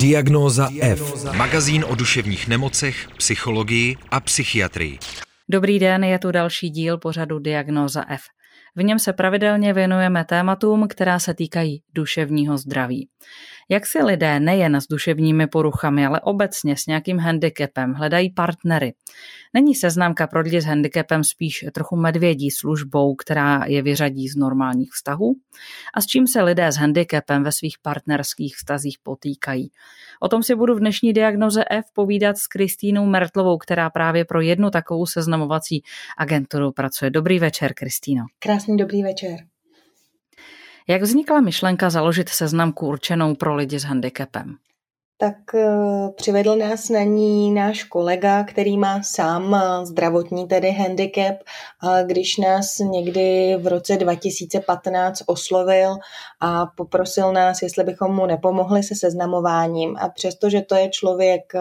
Diagnóza F. Magazín o duševních nemocech, psychologii a psychiatrii. Dobrý den, je tu další díl pořadu Diagnóza F. V něm se pravidelně věnujeme tématům, která se týkají duševního zdraví. Jak si lidé nejen s duševními poruchami, ale obecně s nějakým handicapem hledají partnery? Není seznámka pro lidi s handicapem spíš trochu medvědí službou, která je vyřadí z normálních vztahů? A s čím se lidé s handicapem ve svých partnerských vztazích potýkají? O tom si budu v dnešní diagnoze F povídat s Kristýnou Mertlovou, která právě pro jednu takovou seznamovací agenturu pracuje. Dobrý večer, Kristýno. Krásný dobrý večer. Jak vznikla myšlenka založit seznamku určenou pro lidi s handicapem? tak eh, přivedl nás na ní náš kolega, který má sám eh, zdravotní tedy handicap, když nás někdy v roce 2015 oslovil a poprosil nás, jestli bychom mu nepomohli se seznamováním a přestože to je člověk eh,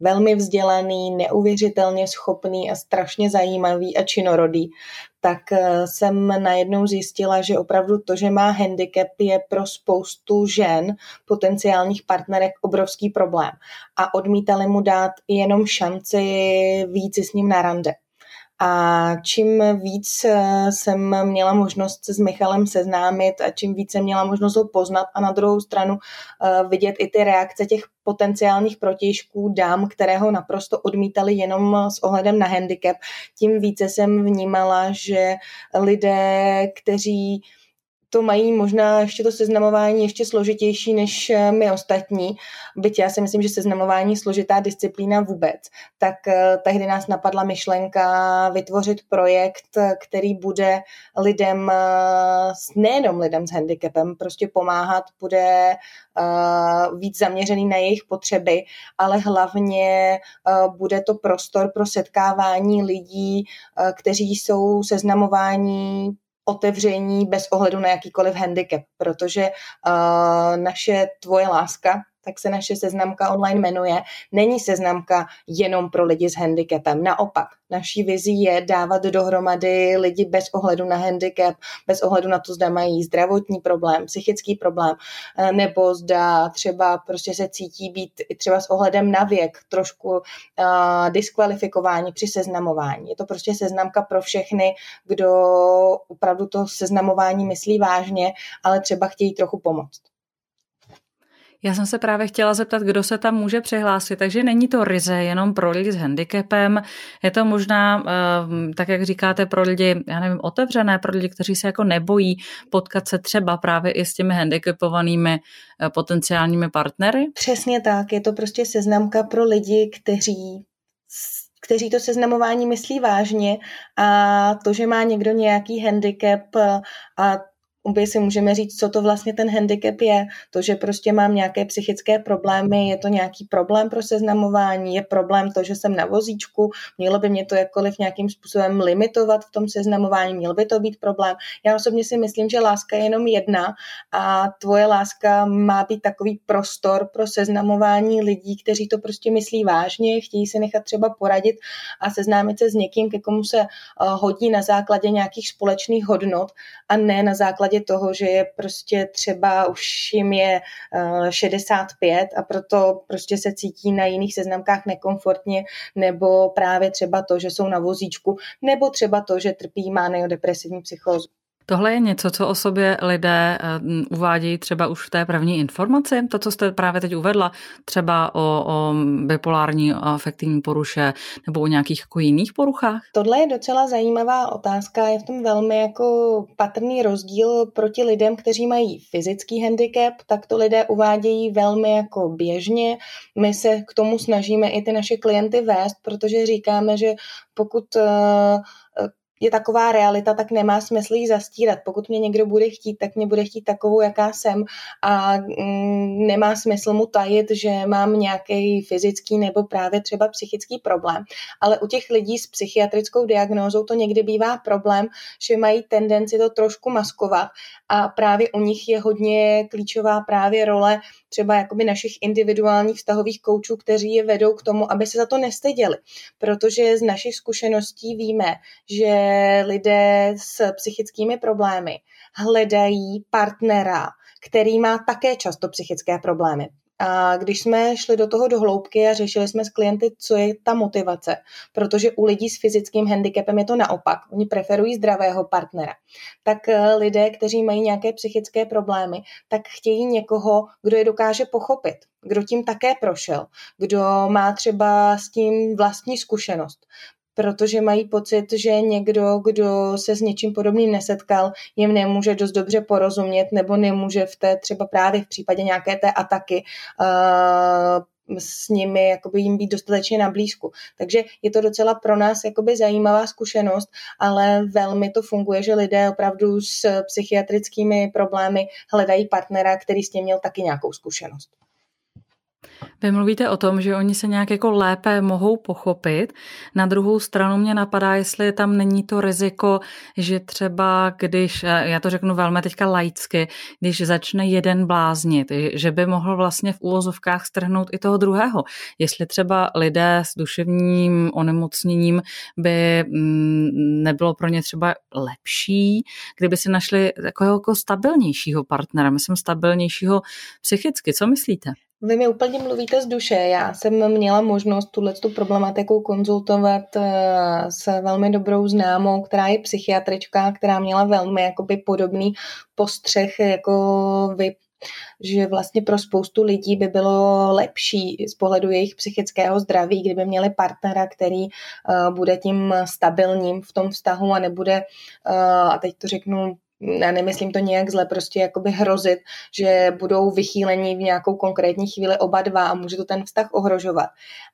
velmi vzdělaný, neuvěřitelně schopný a strašně zajímavý a činorodý, tak eh, jsem najednou zjistila, že opravdu to, že má handicap, je pro spoustu žen, potenciálních partnerek, obrovský problém. A odmítali mu dát jenom šanci víc s ním na rande. A čím víc eh, jsem měla možnost se s Michalem seznámit a čím víc jsem měla možnost ho poznat a na druhou stranu eh, vidět i ty reakce těch potenciálních protějšků dám, které ho naprosto odmítali jenom s ohledem na handicap, tím více jsem vnímala, že lidé, kteří to mají možná ještě to seznamování ještě složitější než eh, my ostatní, byť já si myslím, že seznamování je složitá disciplína vůbec, tak eh, tehdy nás napadla myšlenka vytvořit projekt, který bude lidem, eh, nejenom lidem s handicapem, prostě pomáhat, bude víc zaměřený na jejich potřeby, ale hlavně bude to prostor pro setkávání lidí, kteří jsou seznamování otevření bez ohledu na jakýkoliv handicap, protože uh, naše tvoje láska, tak se naše seznamka online jmenuje, není seznamka jenom pro lidi s handicapem. Naopak, naší vizí je dávat dohromady lidi bez ohledu na handicap, bez ohledu na to, zda mají zdravotní problém, psychický problém, eh, nebo zda třeba prostě se cítí být i třeba s ohledem na věk trošku uh, diskvalifikování při seznamování. Je to prostě seznamka pro všechny, kdo opravdu to seznamování myslí vážně, ale třeba chtějí trochu pomoct. Já jsem se právě chtěla zeptat, kdo se tam může přihlásit, takže není to ryze jenom pro lidi s handicapem, je to možná, eh, tak jak říkáte, pro lidi, já nevím, otevřené, pro lidi, kteří se jako nebojí potkat se třeba právě i s těmi handicapovanými eh, potenciálními partnery? Přesně tak, je to prostě seznamka pro lidi, kteří kteří to seznamování myslí vážně a to, že má někdo nějaký handicap a obě si můžeme říct, co to vlastně ten handicap je. To, že prostě mám nějaké psychické problémy, je to nějaký problém pro seznamování, je problém to, že jsem na vozíčku, mělo by mě to jakkoliv nějakým způsobem limitovat v tom seznamování, měl by to být problém. Já osobně si myslím, že láska je jenom jedna a tvoje láska má být takový prostor pro seznamování lidí, kteří to prostě myslí vážně, chtějí si nechat třeba poradit a seznámit se s někým, ke komu se eh, hodí na základě nějakých společných hodnot a ne na základě základě toho, že je prostě třeba už jim je 65 eh, a proto prostě se cítí na jiných seznamkách nekomfortně, nebo právě třeba to, že jsou na vozíčku, nebo třeba to, že trpí depresivní psychózu. Tohle je něco, co o sobě lidé eh, uvádějí třeba už v té první informaci, to, co jste právě teď uvedla, třeba o, o bipolární afektivní poruše nebo o nějakých jako jiných poruchách? Tohle je docela zajímavá otázka, je v tom velmi jako patrný rozdíl proti lidem, kteří mají fyzický handicap, tak to lidé uvádějí velmi jako běžně. My se k tomu snažíme i ty naše klienty vést, protože říkáme, že pokud uh, je taková realita, tak nemá smysl ji zastírat. Pokud mě někdo bude chtít, tak mě bude chtít takovou, jaká jsem a mm, nemá smysl mu tajit, že mám nějaký fyzický nebo právě třeba psychický problém. Ale u těch lidí s psychiatrickou diagnózou to někdy bývá problém, že mají tendenci to trošku maskovat a právě u nich je hodně klíčová právě role třeba jakoby našich individuálních vztahových koučů, kteří je vedou k tomu, aby se za to nestyděli. Protože z našich zkušeností víme, že lidé s psychickými problémy hledají partnera, který má také často psychické problémy. A když jsme šli do toho do hloubky a řešili jsme s klienty, co je ta motivace, protože u lidí s fyzickým handicapem je to naopak. Oni preferují zdravého partnera. Tak eh, lidé, kteří mají nějaké psychické problémy, tak chtějí někoho, kdo je dokáže pochopit, kdo tím také prošel, kdo má třeba s tím vlastní zkušenost protože mají pocit, že někdo, kdo se s něčím podobným nesetkal, jim nemůže dost dobře porozumět nebo nemůže v té třeba právě v případě nějaké té ataky uh, s nimi jakoby jim být dostatečně na blízku. Takže je to docela pro nás jakoby zajímavá zkušenost, ale velmi to funguje, že lidé opravdu s psychiatrickými problémy hledají partnera, který s tím měl taky nějakou zkušenost. Vy mluvíte o tom, že oni se nějak jako lépe mohou pochopit. Na druhou stranu mě napadá, jestli tam není to riziko, že třeba když, já to řeknu velmi teďka laicky, když začne jeden bláznit, že by mohl vlastně v úvozovkách strhnout i toho druhého. Jestli třeba lidé s duševním onemocněním by mm, nebylo pro ně třeba lepší, kdyby si našli takového jako stabilnějšího partnera, myslím stabilnějšího psychicky. Co myslíte? Vy mi úplně mluvíte z duše. Já jsem měla možnost tuhle tu problematiku konzultovat eh, s velmi dobrou známou, která je psychiatrička, která měla velmi jakoby podobný postřeh jako vy že vlastně pro spoustu lidí by bylo lepší z pohledu jejich psychického zdraví, kdyby měli partnera, který uh, bude tím stabilním v tom vztahu a nebude, uh, a teď to řeknu já nemyslím to nějak zle, prostě jakoby hrozit, že budou vychýlení v nějakou konkrétní chvíli oba dva a může to ten vztah ohrožovat.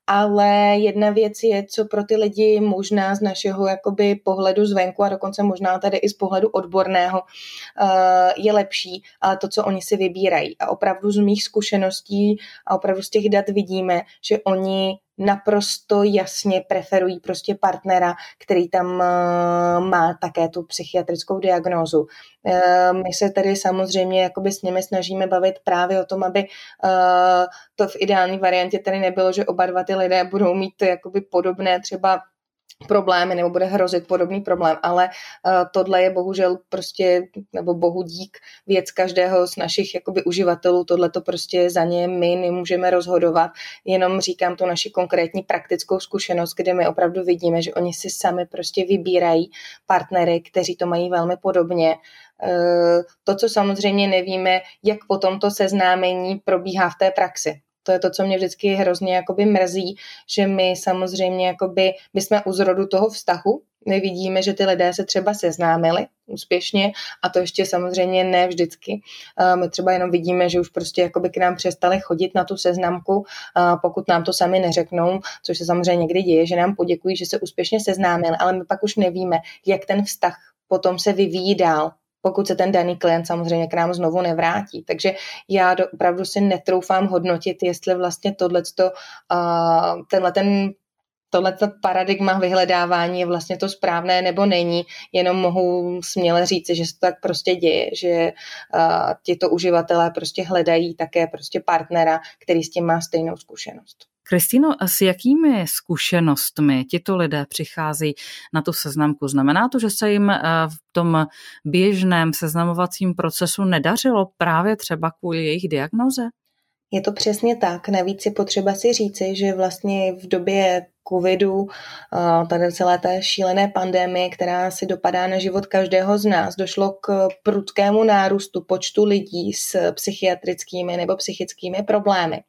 Ale jedna věc je, co pro ty lidi možná z našeho jakoby pohledu zvenku a dokonce možná tady i z pohledu odborného uh, je lepší, ale to, co oni si vybírají. A opravdu z mých zkušeností a opravdu z těch dat vidíme, že oni naprosto jasně preferují prostě partnera, který tam eh, má také tu psychiatrickou diagnózu. Eh, my se tedy samozřejmě jakoby s nimi snažíme bavit právě o tom, aby eh, to v ideální variantě tedy nebylo, že oba dva ty lidé budou mít jakoby podobné třeba problémy nebo bude hrozit podobný problém, ale uh, tohle je bohužel prostě, nebo bohu dík, věc každého z našich jakoby uživatelů, tohle to prostě za ně my nemůžeme rozhodovat, jenom říkám tu naši konkrétní praktickou zkušenost, kde my opravdu vidíme, že oni si sami prostě vybírají partnery, kteří to mají velmi podobně. Uh, to, co samozřejmě nevíme, jak potom to seznámení probíhá v té praxi to je to, co mě vždycky hrozně jakoby mrzí, že my samozřejmě jakoby, my jsme u zrodu toho vztahu, my vidíme, že ty lidé se třeba seznámili úspěšně a to ještě samozřejmě ne vždycky. My třeba jenom vidíme, že už prostě jakoby k nám přestali chodit na tu seznamku, pokud nám to sami neřeknou, což se samozřejmě někdy děje, že nám poděkují, že se úspěšně seznámili, ale my pak už nevíme, jak ten vztah potom se vyvíjí dál, pokud se ten daný klient samozřejmě k nám znovu nevrátí. Takže já do, opravdu si netroufám hodnotit, jestli vlastně tohleto, uh, tenhle ten tohleto paradigma vyhledávání je vlastně to správné nebo není, jenom mohu směle říci, že se to tak prostě děje, že uh, tyto uživatelé prostě hledají také prostě partnera, který s tím má stejnou zkušenost. Kristýno, s jakými zkušenostmi tito lidé přicházejí na tu seznamku? Znamená to, že se jim eh, v tom běžném seznamovacím procesu nedařilo právě třeba kvůli jejich diagnoze? Je to přesně tak. Navíc je potřeba si říci, že vlastně v době covidu, tady celé té šílené pandemie, která si dopadá na život každého z nás, došlo k prudkému nárůstu počtu lidí s psychiatrickými nebo psychickými problémy.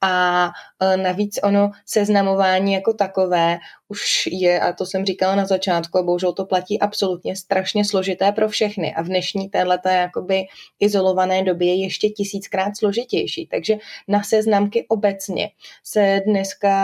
A e, navíc ono seznamování jako takové už je, a to jsem říkala na začátku, bohužel to platí absolutně strašně složité pro všechny. A v dnešní této jakoby izolované době je ještě tisíckrát složitější. Takže na seznamky obecně se dneska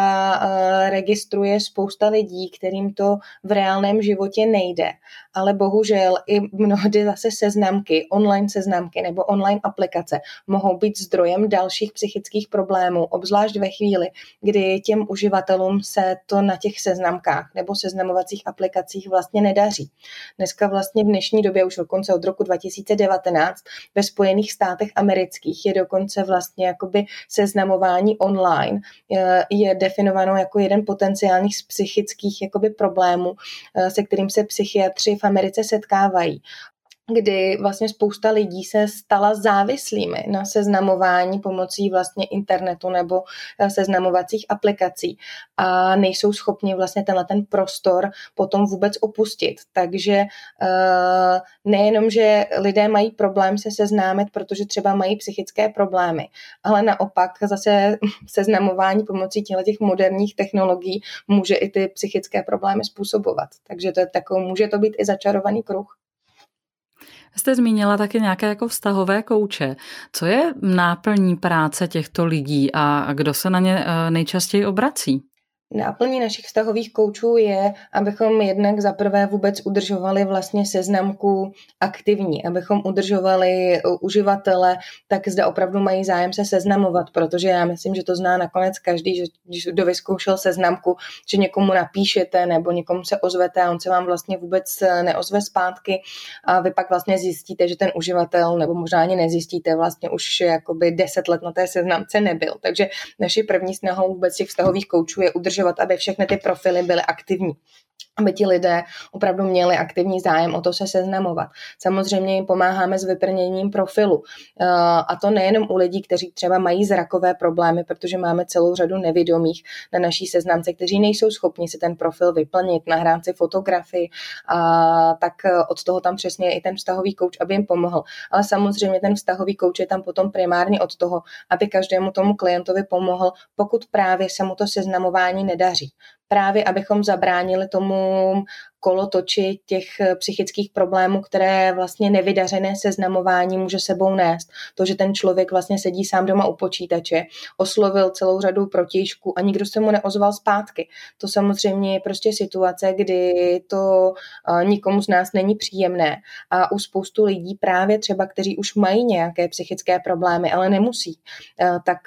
uh, registruje spousta lidí, kterým to v reálném životě nejde. Ale bohužel i mnohdy zase seznamky, online seznamky nebo online aplikace mohou být zdrojem dalších psychických problémů, obzvlášť ve chvíli, kdy těm uživatelům se to na těch seznamkách nebo seznamovacích aplikacích vlastně nedaří. Dneska vlastně v dnešní době, už dokonce od roku 2019, ve Spojených státech amerických je dokonce vlastně jakoby seznamování online je definováno jako jeden potenciálních psychických jakoby problémů, eh, se kterým se psychiatři v Americe setkávají. Kdy vlastně spousta lidí se stala závislými na seznamování pomocí vlastně internetu nebo eh, seznamovacích aplikací a nejsou schopni vlastně tenhle ten prostor potom vůbec opustit. Takže eh, nejenom, že lidé mají problém se seznámit, protože třeba mají psychické problémy, ale naopak zase seznamování pomocí těch moderních technologií může i ty psychické problémy způsobovat. Takže to je takový, může to být i začarovaný kruh. Jste zmínila taky nějaké jako vztahové kouče. Co je náplní práce těchto lidí a kdo se na ně eh, nejčastěji obrací? Náplní našich vztahových koučů je, abychom jednak za prvé vůbec udržovali vlastně seznamku aktivní, abychom udržovali uživatele, tak zde opravdu mají zájem se seznamovat, protože já myslím, že to zná nakonec každý, že když kdo vyzkoušel seznamku, že někomu napíšete nebo někomu se ozvete a on se vám vlastně vůbec neozve zpátky a vy pak vlastně zjistíte, že ten uživatel, nebo možná ani nezjistíte, vlastně už jakoby deset let na té seznamce nebyl. Takže naši první snahou vůbec těch vztahových koučů je udržovat udržovat, aby všechny ty profily byly aktivní aby ti lidé opravdu měli aktivní zájem o to se seznamovat. Samozřejmě jim pomáháme s vyplněním profilu. Eh, a to nejenom u lidí, kteří třeba mají zrakové problémy, protože máme celou řadu nevědomých na naší seznamce, kteří nejsou schopni si ten profil vyplnit, nahrát si fotografii, a tak eh, od toho tam přesně je i ten vztahový kouč, aby jim pomohl. Ale samozřejmě ten vztahový kouč je tam potom primárně od toho, aby každému tomu klientovi pomohl, pokud právě se mu to seznamování nedaří právě abychom zabránili tomu kolotoči těch eh, psychických problémů, které vlastně nevydařené seznamování může sebou nést. To, že ten člověk vlastně sedí sám doma u počítače, oslovil celou řadu protějšků a nikdo se mu neozval zpátky. To samozřejmě je prostě situace, kdy to eh, nikomu z nás není příjemné. A u spoustu lidí právě třeba, kteří už mají nějaké psychické problémy, ale nemusí, eh, tak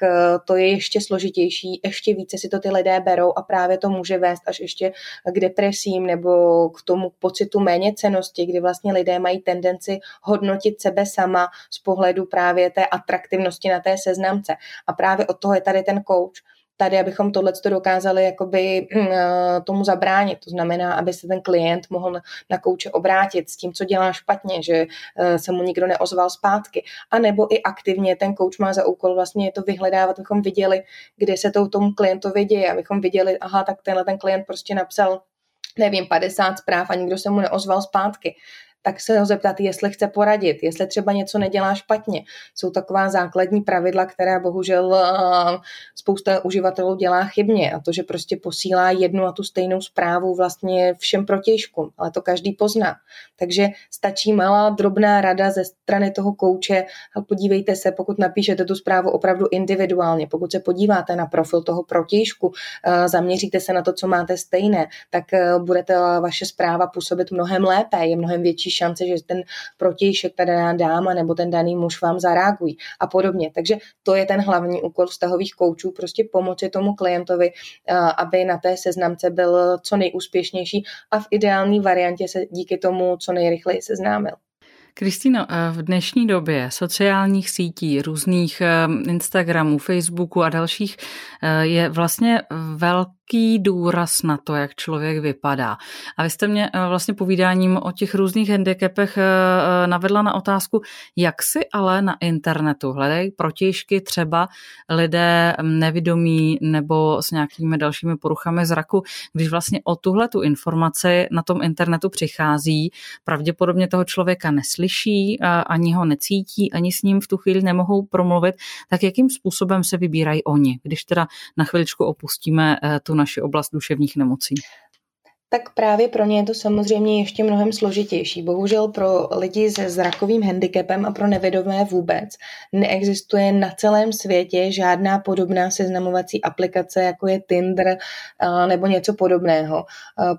to je ještě složitější, ještě více si to ty lidé berou a právě to může vést až ještě k depresím nebo k tomu pocitu méněcenosti, kdy vlastně lidé mají tendenci hodnotit sebe sama z pohledu právě té atraktivnosti na té seznamce. A právě od toho je tady ten coach, tady, abychom tohle dokázali jakoby hm, eh, tomu zabránit. To znamená, aby se ten klient mohl na kouče obrátit s tím, co dělá špatně, že eh, se mu nikdo neozval zpátky. A nebo i aktivně ten kouč má za úkol vlastně to vyhledávat, abychom viděli, kde se to tomu klientovi děje, abychom viděli, aha, tak tenhle ten klient prostě napsal nevím, 50 zpráv a nikdo se mu neozval zpátky tak se ho zeptat, jestli chce poradit, jestli třeba něco nedělá špatně. Jsou taková základní pravidla, která bohužel eh, spousta uživatelů dělá chybně a to, že prostě posílá jednu a tu stejnou zprávu vlastně všem protěžkům, ale to každý pozná. Takže stačí malá drobná rada ze strany toho kouče, podívejte se, pokud napíšete tu zprávu opravdu individuálně, pokud se podíváte na profil toho protěžku, eh, zaměříte se na to, co máte stejné, tak eh, bude ta vaše zpráva působit mnohem lépe, je mnohem větší šance, že ten protějšek, ta daná dáma nebo ten daný muž vám zareagují a podobně. Takže to je ten hlavní úkol vztahových koučů, prostě pomoci tomu klientovi, aby na té seznamce byl co nejúspěšnější a v ideální variantě se díky tomu co nejrychleji seznámil. Kristýno, eh, v dnešní době sociálních sítí, různých eh, Instagramů, Facebooku a dalších eh, je vlastně velký důraz na to, jak člověk vypadá. A vy jste mě vlastně povídáním o těch různých handicapech navedla na otázku, jak si ale na internetu hledají protěžky třeba lidé nevidomí nebo s nějakými dalšími poruchami zraku, když vlastně o tuhle tu informaci na tom internetu přichází, pravděpodobně toho člověka neslyší, ani ho necítí, ani s ním v tu chvíli nemohou promluvit, tak jakým způsobem se vybírají oni, když teda na chviličku opustíme eh, tu naši oblast duševních nemocí? tak právě pro ně je to samozřejmě ještě mnohem složitější. Bohužel pro lidi se zrakovým handicapem a pro nevědomé vůbec neexistuje na celém světě žádná podobná seznamovací aplikace, jako je Tinder nebo něco podobného.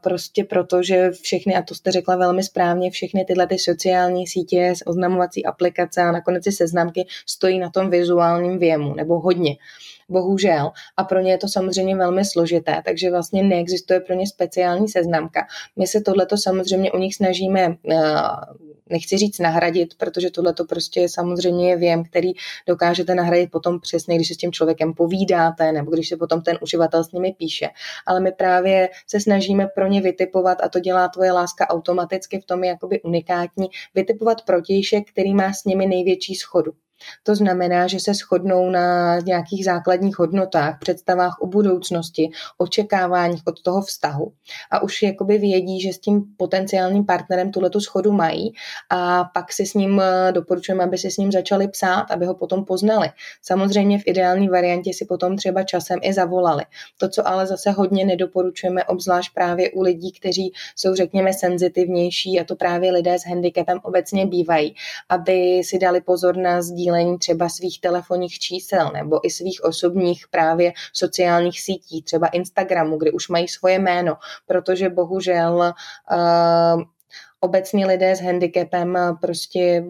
Prostě proto, že všechny, a to jste řekla velmi správně, všechny tyhle ty sociální sítě, oznamovací aplikace a nakonec i seznamky stojí na tom vizuálním věmu, nebo hodně bohužel. A pro ně je to samozřejmě velmi složité, takže vlastně neexistuje pro ně speciální seznamka. My se tohleto samozřejmě u nich snažíme uh, nechci říct nahradit, protože tohle to prostě samozřejmě je věm, který dokážete nahradit potom přesně, když se s tím člověkem povídáte, nebo když se potom ten uživatel s nimi píše. Ale my právě se snažíme pro ně vytipovat, a to dělá tvoje láska automaticky, v tom je jakoby unikátní, vytipovat protějšek, který má s nimi největší schodu. To znamená, že se shodnou na nějakých základních hodnotách, představách o budoucnosti, očekáváních od toho vztahu a už jakoby vědí, že s tím potenciálním partnerem tuhletu schodu mají a pak si s ním eh, doporučujeme, aby si s ním začali psát, aby ho potom poznali. Samozřejmě v ideální variantě si potom třeba časem i zavolali. To, co ale zase hodně nedoporučujeme, obzvlášť právě u lidí, kteří jsou, řekněme, senzitivnější a to právě lidé s handicapem obecně bývají, aby si dali pozor na sdílení sdílení třeba svých telefonních čísel nebo i svých osobních právě sociálních sítí, třeba Instagramu, kde už mají svoje jméno, protože bohužel uh, obecně lidé s handicapem prostě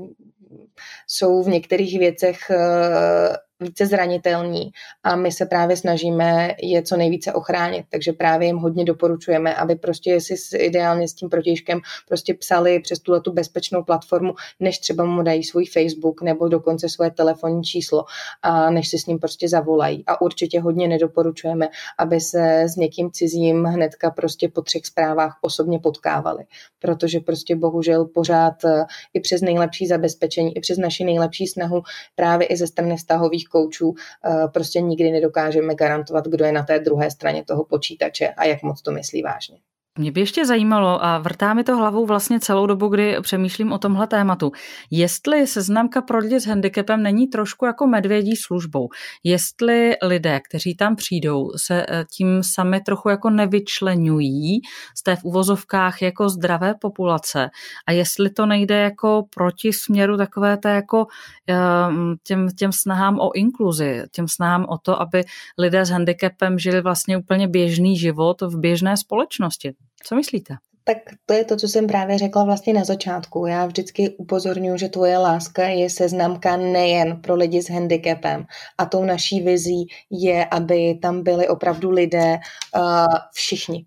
jsou v některých věcech uh, více zranitelní a my se právě snažíme je co nejvíce ochránit, takže právě jim hodně doporučujeme, aby prostě si ideálně s tím protěžkem prostě psali přes tuhle tu bezpečnou platformu, než třeba mu dají svůj Facebook nebo dokonce svoje telefonní číslo a než si s ním prostě zavolají. A určitě hodně nedoporučujeme, aby se s někým cizím hnedka prostě po třech zprávách osobně potkávali, protože prostě bohužel pořád eh, i přes nejlepší zabezpečení, i přes naši nejlepší snahu právě i ze strany vztahových koučů eh, prostě nikdy nedokážeme garantovat, kdo je na té druhé straně toho počítače a jak moc to myslí vážně. Mě by ještě zajímalo, a vrtá mi to hlavou vlastně celou dobu, kdy přemýšlím o tomhle tématu, jestli seznamka pro lidi s handicapem není trošku jako medvědí službou. Jestli lidé, kteří tam přijdou, se eh, tím sami trochu jako nevyčlenují z té v uvozovkách jako zdravé populace a jestli to nejde jako proti směru takové té jako ehm, těm, těm snahám o inkluzi, těm snahám o to, aby lidé s handicapem žili vlastně úplně běžný život v běžné společnosti. Co myslíte? Tak to je to, co jsem právě řekla vlastně na začátku. Já vždycky upozorňuji, že tvoje láska je seznamka nejen pro lidi s handicapem. A tou naší vizí je, aby tam byli opravdu lidé uh, všichni.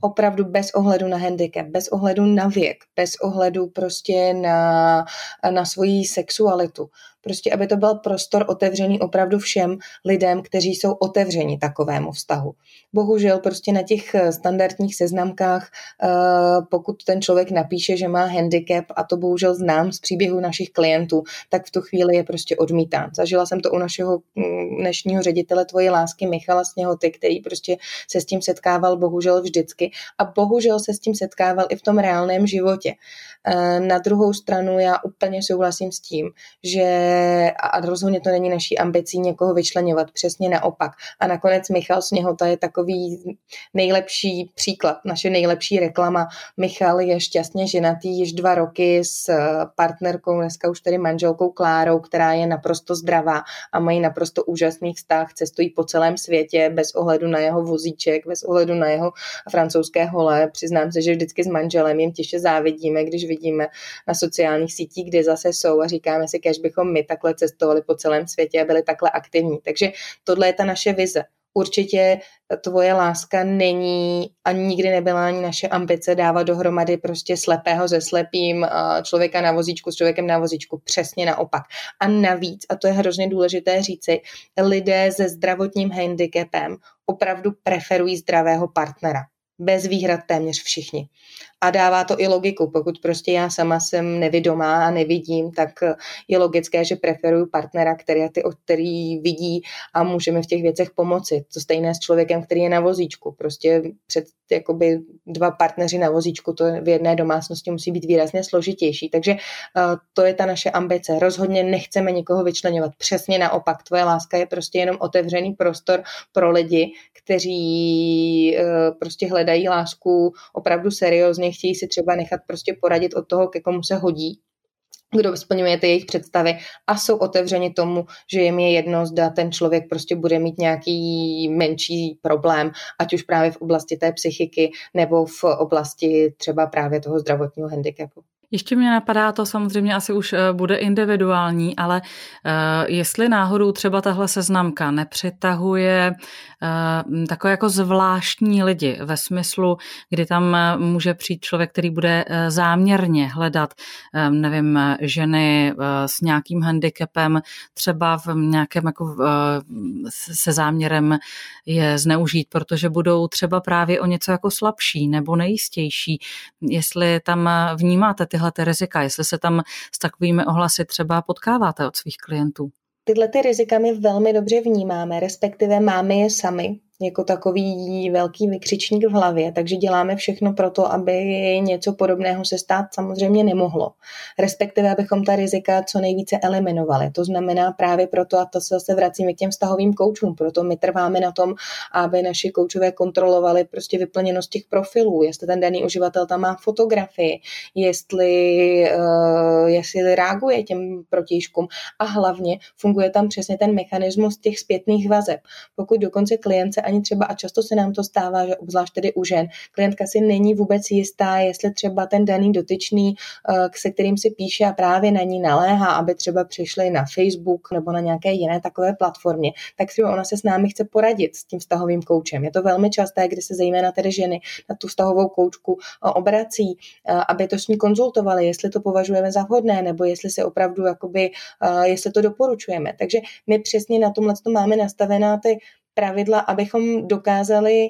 Opravdu bez ohledu na handicap, bez ohledu na věk, bez ohledu prostě na, na svoji sexualitu. Prostě, aby to byl prostor otevřený opravdu všem lidem, kteří jsou otevřeni takovému vztahu. Bohužel prostě na těch eh, standardních seznamkách, eh, pokud ten člověk napíše, že má handicap, a to bohužel znám z příběhu našich klientů, tak v tu chvíli je prostě odmítán. Zažila jsem to u našeho mm, dnešního ředitele tvoje lásky Michala Sněhoty, který prostě se s tím setkával bohužel vždycky a bohužel se s tím setkával i v tom reálném životě. Eh, na druhou stranu já úplně souhlasím s tím, že a rozhodně to není naší ambicí někoho vyčlenovat, přesně naopak. A nakonec Michal Sněhota je takový nejlepší příklad, naše nejlepší reklama. Michal je šťastně ženatý již dva roky s partnerkou, dneska už tedy manželkou Klárou, která je naprosto zdravá a mají naprosto úžasný vztah, cestují po celém světě bez ohledu na jeho vozíček, bez ohledu na jeho francouzské hole. Přiznám se, že vždycky s manželem jim těžce závidíme, když vidíme na sociálních sítích, kde zase jsou a říkáme si, kež bychom my takhle cestovali po celém světě a byli takhle aktivní. Takže tohle je ta naše vize. Určitě tvoje láska není a nikdy nebyla ani naše ambice dávat dohromady prostě slepého se slepým, člověka na vozíčku s člověkem na vozíčku. Přesně naopak. A navíc, a to je hrozně důležité říci, lidé se zdravotním handicapem opravdu preferují zdravého partnera bez výhrad téměř všichni. A dává to i logiku. Pokud prostě já sama jsem nevidomá a nevidím, tak je logické, že preferuju partnera, který, ty, který vidí a můžeme v těch věcech pomoci. To stejné s člověkem, který je na vozíčku. Prostě před jakoby dva partneři na vozíčku, to v jedné domácnosti musí být výrazně složitější. Takže uh, to je ta naše ambice. Rozhodně nechceme nikoho vyčlenovat. Přesně naopak. Tvoje láska je prostě jenom otevřený prostor pro lidi, kteří uh, prostě hledají lásku opravdu seriózně, chtějí si třeba nechat prostě poradit od toho, ke komu se hodí kdo splňuje ty jejich představy a jsou otevřeni tomu, že jim je jedno, zda ten člověk prostě bude mít nějaký menší problém, ať už právě v oblasti té psychiky nebo v oblasti třeba právě toho zdravotního handicapu. Ještě mě napadá, to samozřejmě asi už eh, bude individuální, ale uh, jestli náhodou třeba tahle seznamka nepřitahuje uh, takové jako zvláštní lidi ve smyslu, kdy tam může přijít člověk, který bude záměrně hledat, nevím, ženy s nějakým handicapem, třeba v nějakém jako se záměrem je zneužít, protože budou třeba právě o něco jako slabší nebo nejistější. Jestli tam vnímáte tyhle ty rizika, jestli se tam s takovými ohlasy třeba potkáváte od svých klientů. Tyhle ty rizika my velmi dobře vnímáme, respektive máme je sami, jako takový velký vykřičník v hlavě, takže děláme všechno pro to, aby něco podobného se stát samozřejmě nemohlo. Respektive, abychom ta rizika co nejvíce eliminovali. To znamená právě proto, a to se zase vracíme k těm vztahovým koučům, proto my trváme na tom, aby naši koučové kontrolovali prostě vyplněnost těch profilů, jestli ten daný uživatel tam má fotografii, jestli, uh, jestli reaguje těm protižkům a hlavně funguje tam přesně ten mechanismus těch zpětných vazeb. Pokud dokonce klient se ani třeba, a často se nám to stává, že obzvlášť tedy u žen, klientka si není vůbec jistá, jestli třeba ten daný dotyčný, eh, se kterým si píše a právě na ní naléhá, aby třeba přišli na Facebook nebo na nějaké jiné takové platformě, tak si ona se s námi chce poradit s tím vztahovým koučem. Je to velmi časté, kdy se zejména tedy ženy na tu vztahovou koučku eh, obrací, eh, aby to s ní konzultovali, jestli to považujeme za vhodné, nebo jestli se opravdu jakoby, jestli to doporučujeme. Takže my přesně na tomhle máme nastavená ty pravidla, abychom dokázali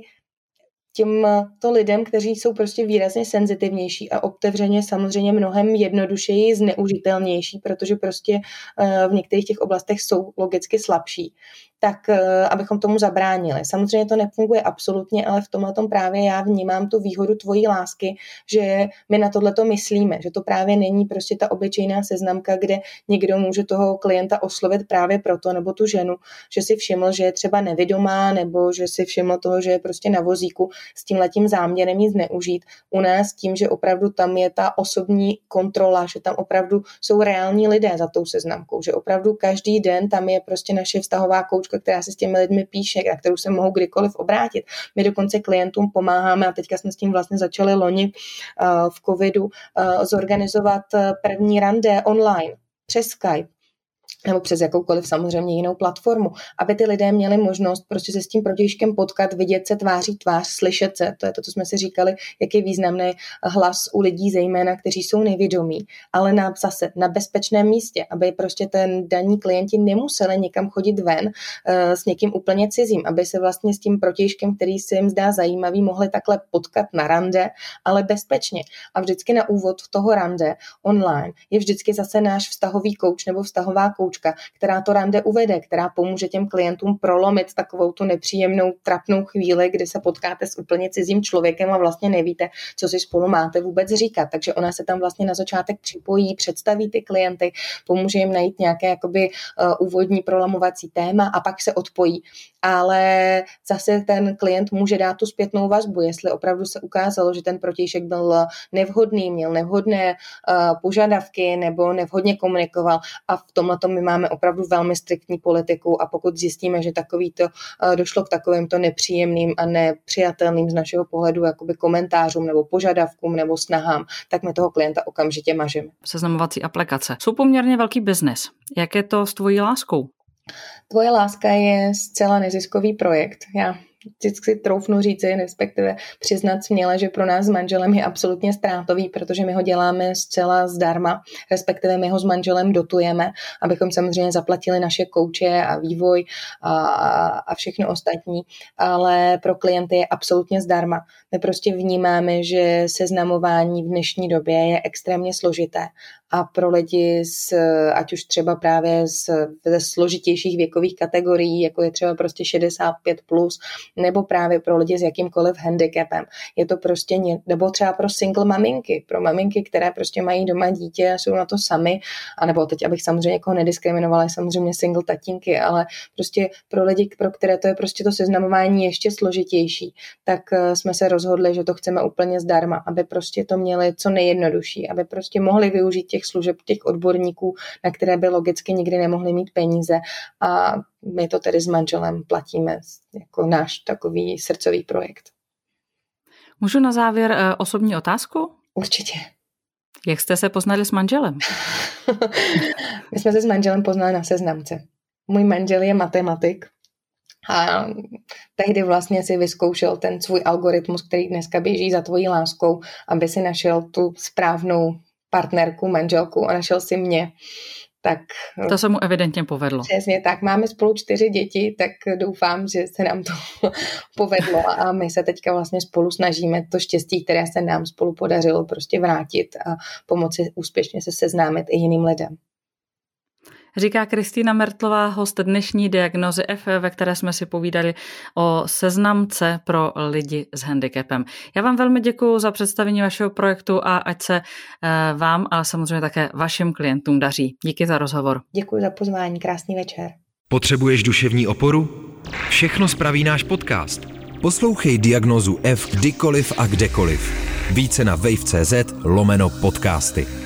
těmto lidem, kteří jsou prostě výrazně senzitivnější a otevřeně samozřejmě mnohem jednodušeji zneužitelnější, protože prostě eh, v některých těch oblastech jsou logicky slabší, tak eh, abychom tomu zabránili. Samozřejmě to nefunguje absolutně, ale v tomhle tom právě já vnímám tu výhodu tvojí lásky, že my na tohle to myslíme, že to právě není prostě ta obyčejná seznamka, kde někdo může toho klienta oslovit právě proto, nebo tu ženu, že si všiml, že je třeba nevidomá, nebo že si všiml toho, že je prostě na vozíku s tím letím záměrem jí zneužít. U nás tím, že opravdu tam je ta osobní kontrola, že tam opravdu jsou reální lidé za tou seznamkou, že opravdu každý den tam je prostě naše vztahová koučka koučka, která se s těmi lidmi píše, na kterou se mohou kdykoliv obrátit. My dokonce klientům pomáháme a teďka jsme s tím vlastně začali loni uh, v covidu uh, zorganizovat uh, první rande online přes Skype nebo přes jakoukoliv samozřejmě jinou platformu, aby ty lidé měli možnost prostě se s tím protějškem potkat, vidět se tváří tvář, slyšet se, to je to, co jsme si říkali, jak je významný hlas u lidí zejména, kteří jsou nevědomí, ale na, zase na bezpečném místě, aby prostě ten daní klienti nemuseli někam chodit ven uh, s někým úplně cizím, aby se vlastně s tím protějškem, který se jim zdá zajímavý, mohli takhle potkat na rande, ale bezpečně. A vždycky na úvod toho rande online je vždycky zase náš vztahový kouč nebo vztahová kouč koučka, která to rande uvede, která pomůže těm klientům prolomit takovou tu nepříjemnou, trapnou chvíli, kdy se potkáte s úplně cizím člověkem a vlastně nevíte, co si spolu máte vůbec říkat. Takže ona se tam vlastně na začátek připojí, představí ty klienty, pomůže jim najít nějaké jakoby uh, úvodní prolamovací téma a pak se odpojí. Ale zase ten klient může dát tu zpětnou vazbu, jestli opravdu se ukázalo, že ten protějšek byl nevhodný, měl nevhodné uh, požadavky nebo nevhodně komunikoval a v tomhle my máme opravdu velmi striktní politiku a pokud zjistíme, že takovýto eh, došlo k takovýmto nepříjemným a nepřijatelným z našeho pohledu jakoby komentářům nebo požadavkům nebo snahám, tak my toho klienta okamžitě mažeme. Seznamovací aplikace jsou poměrně velký biznis. Jak je to s tvojí láskou? Tvoje láska je zcela neziskový projekt. Já vždycky troufnu říci, respektive přiznat směle, že pro nás s manželem je absolutně ztrátový, protože my ho děláme zcela zdarma, respektive my ho s manželem dotujeme, abychom samozřejmě zaplatili naše kouče a vývoj a, a všechno ostatní, ale pro klienty je absolutně zdarma. My prostě vnímáme, že seznamování v dnešní době je extrémně složité a pro lidi, z, ať už třeba právě z, ze složitějších věkových kategorií, jako je třeba prostě 65+, plus, nebo právě pro lidi s jakýmkoliv handicapem. Je to prostě, nebo třeba pro single maminky, pro maminky, které prostě mají doma dítě a jsou na to sami, anebo teď, abych samozřejmě někoho nediskriminovala, samozřejmě single tatínky, ale prostě pro lidi, pro které to je prostě to seznamování ještě složitější, tak eh, jsme se rozhodli, že to chceme úplně zdarma, aby prostě to měli co nejjednodušší, aby prostě mohli využít těch služeb těch odborníků, na které by logicky nikdy nemohli mít peníze a my to tedy s manželem platíme jako náš takový srdcový projekt. Můžu na závěr eh, osobní otázku? Určitě. Jak jste se poznali s manželem? My jsme se s manželem poznali na seznamce. Můj manžel je matematik a tehdy vlastně si vyzkoušel ten svůj algoritmus, který dneska běží za tvojí láskou, aby si našel tu správnou partnerku, manželku a našel si mě. Tak, to se mu evidentně povedlo. Přesně tak. Máme spolu čtyři děti, tak doufám, že se nám to povedlo a my se teďka vlastně spolu snažíme to štěstí, které se nám spolu podařilo prostě vrátit a pomoci úspěšně se seznámit i jiným lidem. Říká Kristýna Mertlová, host dnešní diagnozy F, ve které jsme si povídali o seznamce pro lidi s handicapem. Já vám velmi děkuji za představení vašeho projektu a ať se eh, vám, ale samozřejmě také vašim klientům daří. Díky za rozhovor. Děkuji za pozvání, krásný večer. Potřebuješ duševní oporu? Všechno spraví náš podcast. Poslouchej diagnozu F kdykoliv a kdekoliv. Více na wave.cz lomeno podcasty.